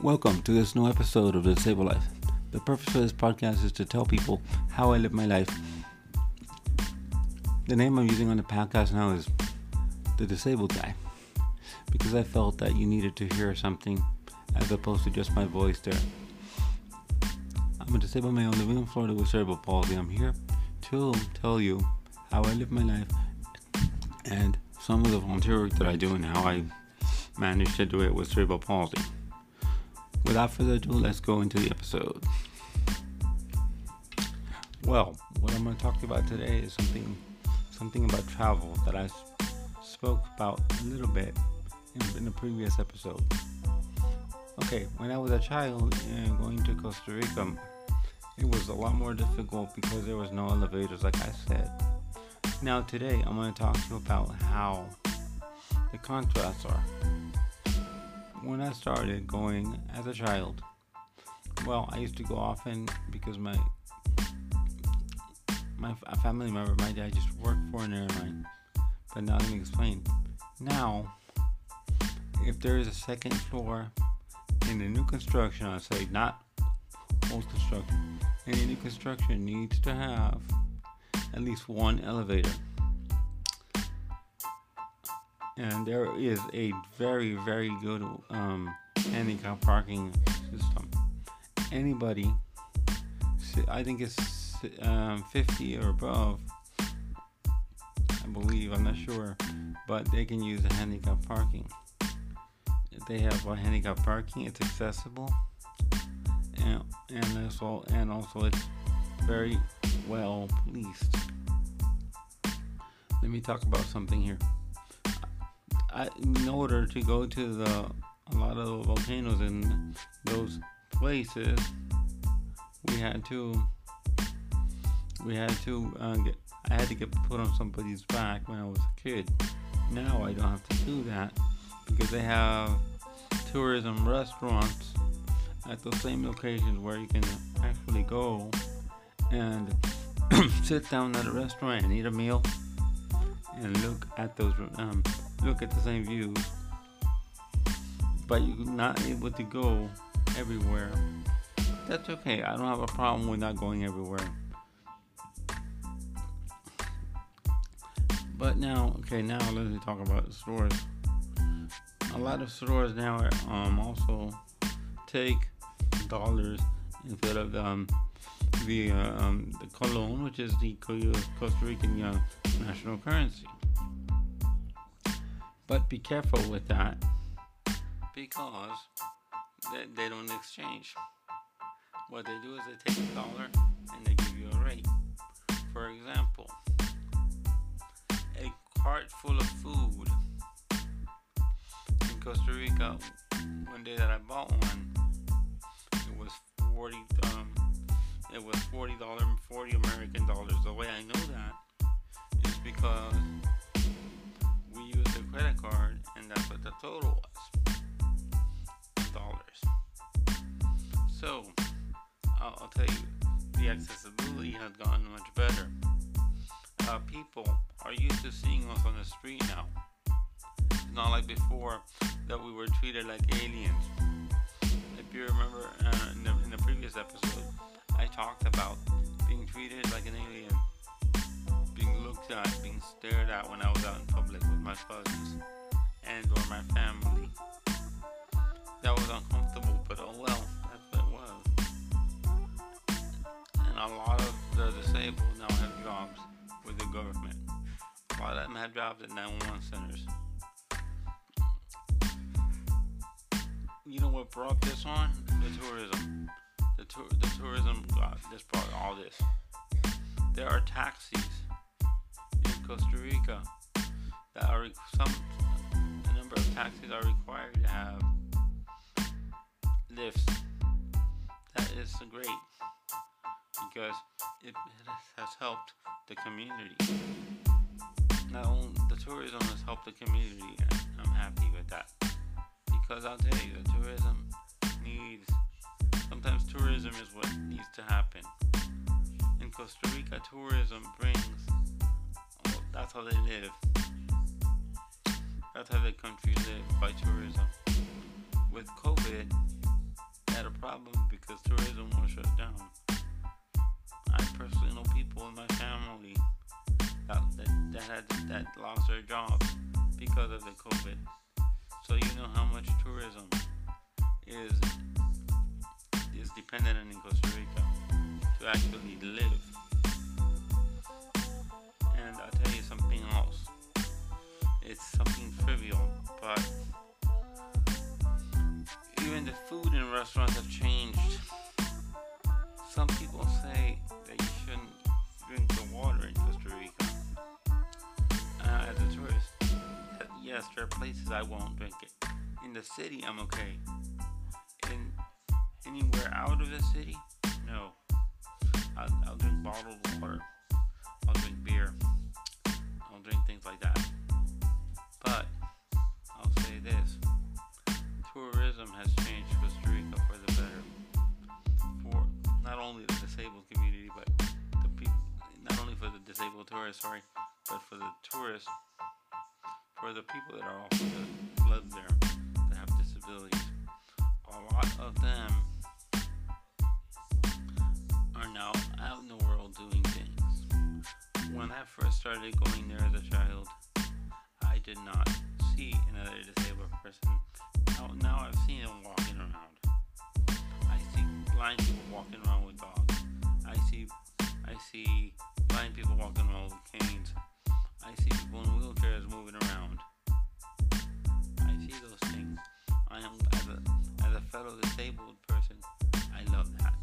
Welcome to this new episode of The Disabled Life. The purpose of this podcast is to tell people how I live my life. The name I'm using on the podcast now is The Disabled Guy because I felt that you needed to hear something as opposed to just my voice there. I'm a disabled male living in Florida with cerebral palsy. I'm here to tell you how I live my life and some of the volunteer work that I do and how I manage to do it with cerebral palsy. Without further ado, let's go into the episode. Well, what I'm going to talk about today is something something about travel that I spoke about a little bit in, in the previous episode. Okay, when I was a child and going to Costa Rica, it was a lot more difficult because there was no elevators, like I said. Now today, I'm going to talk to you about how the contrasts are when I started going as a child, well, I used to go often because my my family member, my dad, just worked for an airline. But now let me explain. Now, if there is a second floor in a new construction, I say not old construction, any new construction needs to have at least one elevator and there is a very very good um, handicap parking system. Anybody i think it's um, 50 or above i believe i'm not sure but they can use the handicap parking. They have a handicap parking it's accessible and and also and also it's very well policed. Let me talk about something here In order to go to the a lot of the volcanoes in those places, we had to we had to uh, get I had to get put on somebody's back when I was a kid. Now I don't have to do that because they have tourism restaurants at the same locations where you can actually go and sit down at a restaurant and eat a meal and look at those um, look at the same views, but you're not able to go everywhere. That's okay. I don't have a problem with not going everywhere. But now, okay, now let's talk about stores. A lot of stores now um, also take dollars instead of um, the uh, um, the colon, which is the Costa Rican uh, national currency. But be careful with that because they, they don't exchange. What they do is they take a dollar and they give you a rate. For example, a cart full of food in Costa Rica. One day that I bought one, it was forty. Um, it was forty dollars, forty American dollars. The way I know that is because credit card, and that's what the total was dollars. So, I'll, I'll, tell you, the accessibility has gotten much better. Uh, people are used to seeing us on the street now. It's not like before that we were treated like aliens. If you remember uh, in, the, in the previous episode, I talked about being treated like an alien looked at, being stared at when I was out in public with my cousins and or my family. That was uncomfortable, but oh well, that's what it was. And a lot of the disabled now have jobs with the government. A lot of them have jobs at 911 centers. You know what brought this on? The tourism. The, tour, the tourism just brought all this. There are taxis Costa Rica that are some a number of taxis are required to have lifts. That is great because it has helped the community. Not only the tourism has helped the community, and I'm happy with that because I'll tell you, the tourism needs. Sometimes tourism is what needs to happen. In Costa Rica, tourism brings how they live. That's how the country lives by tourism. With COVID, I had a problem because tourism was shut down. I personally know people in my family that, that, that had that lost their jobs because of the COVID. So you know how much tourism is is dependent in Costa Rica to actually live. Yes, there are places I won't drink it. In the city, I'm okay. In anywhere out of the city, no. I'll, I'll drink bottled water. I'll drink beer. I'll drink things like that. But I'll say this: tourism has changed Costa Rica for the better. For not only the disabled community, but the people, not only for the disabled tourists, sorry, but for the tourists, for the people that are also live there that have disabilities. A lot of them are now out in the world doing things. When I first started going there as a child, I did not see another disabled person. Now, now I've seen them walking around. I see blind people walking around with dogs. I see I see blind people walking around with canes. I see people in wheelchairs moving around. I see those things. I am as a as a fellow disabled person, I love that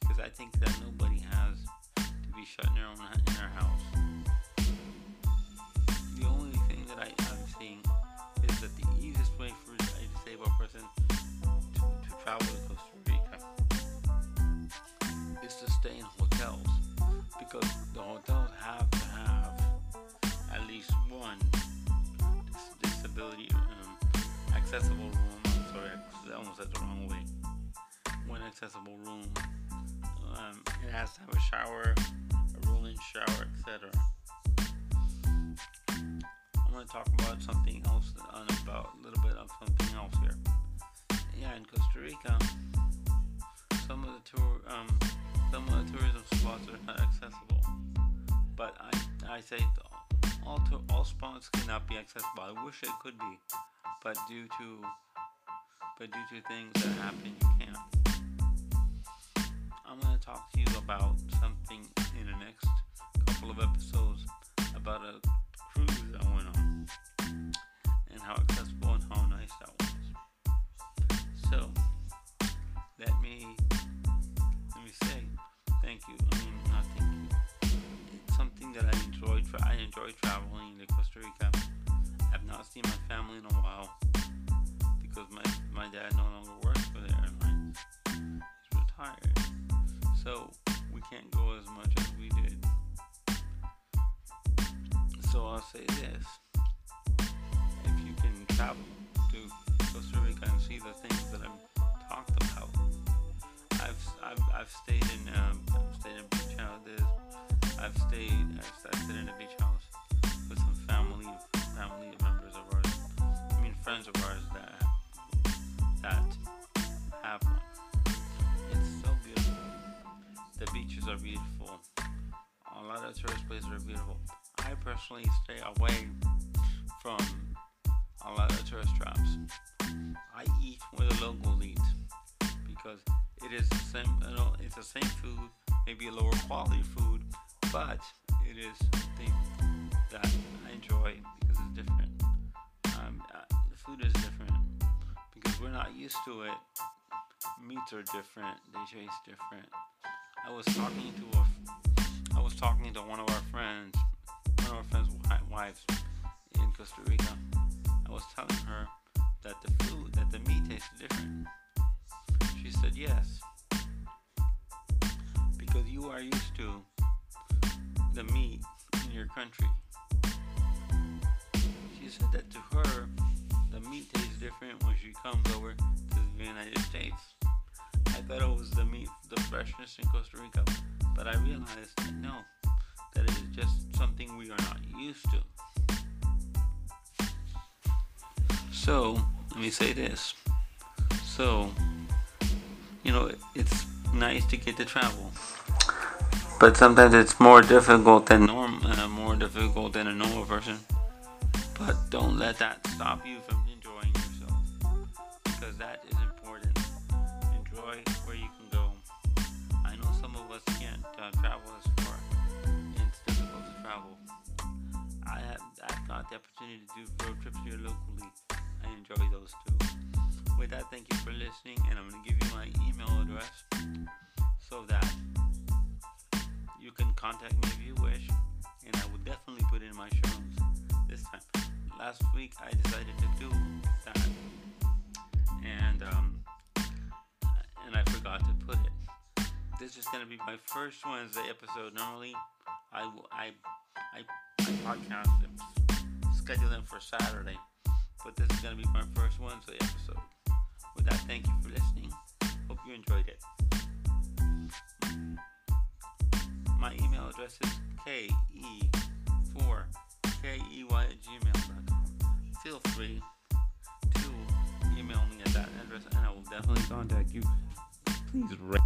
because I think that nobody has to be shut in their own in their house. The only thing that I, I'm seeing is that the easiest way for a disabled person to, to travel to Costa Rica is to stay in hotels because the hotels have least one dis- disability um, accessible room. Sorry, I almost said the wrong way. One accessible room um, it has to have a shower, a rolling shower, etc. I'm going to talk about something else, on about a little bit of something else here. Yeah, in Costa Rica, some of the tour, um, some of the tourism spots are not accessible. But I, I say all all spots cannot be accessible. I wish it could be, but due to, but due to things that happen, you can't. I'm to talk to you about something in the next couple of episodes about a cruise I went on and how accessible and how nice that was. So, let me let me say thank you. I mean, not thank enjoy traveling to Costa Rica. I've not seen my family in a while because my my dad no longer works for the airlines. He's retired so we can't go as much as we did. So I'll say this: if you can travel to Costa Rica and see the things that I've talked about, I've I've, I've stayed in um, I've stayed in beach houses. I've stayed I've, I've stayed in a beach house family members of ours. I mean friends of ours that that have one. It's so beautiful. The beaches are beautiful. A lot of tourist places are beautiful. I personally stay away from a lot of tourist traps. I eat where the locals eat because it is the same. You know, it's the same food, maybe a lower quality food, but it is something that enjoy because it's different. Um, uh, the food is different because we're not used to it. Meats are different. They taste different. I was talking to a, I was talking to one of our friends, one of our friends' wives in Costa Rica. I was telling her that the food, that the meat tastes different. She said yes, because you are used to the meat in your country. Said that to her, the meat tastes different when she comes over to the United States. I thought it was the meat, the freshness in Costa Rica, but I realized that no, that it is just something we are not used to. So, let me say this. So, you know, it's nice to get to travel. But sometimes it's more difficult than norm, uh, more difficult than a normal person. But don't let that stop you from enjoying yourself, because that is important. Enjoy where you can go. I know some of us can't uh, travel as far. And it's difficult to travel. I have I've got the opportunity to do road trips here locally. I enjoy those too. With that, thank you for listening, and I'm going to give you my email address so that you can contact me if you wish, and I will definitely put in my show. Last week I decided to do that, and um, and I forgot to put it. This is going to be my first Wednesday episode. Normally, I I I, I podcast them, schedule them for Saturday, but this is going to be my first Wednesday episode. With that, thank you for listening. Hope you enjoyed it. My email address is ke4key at gmail.com. Feel free to email me at that address and I will definitely contact you. Please.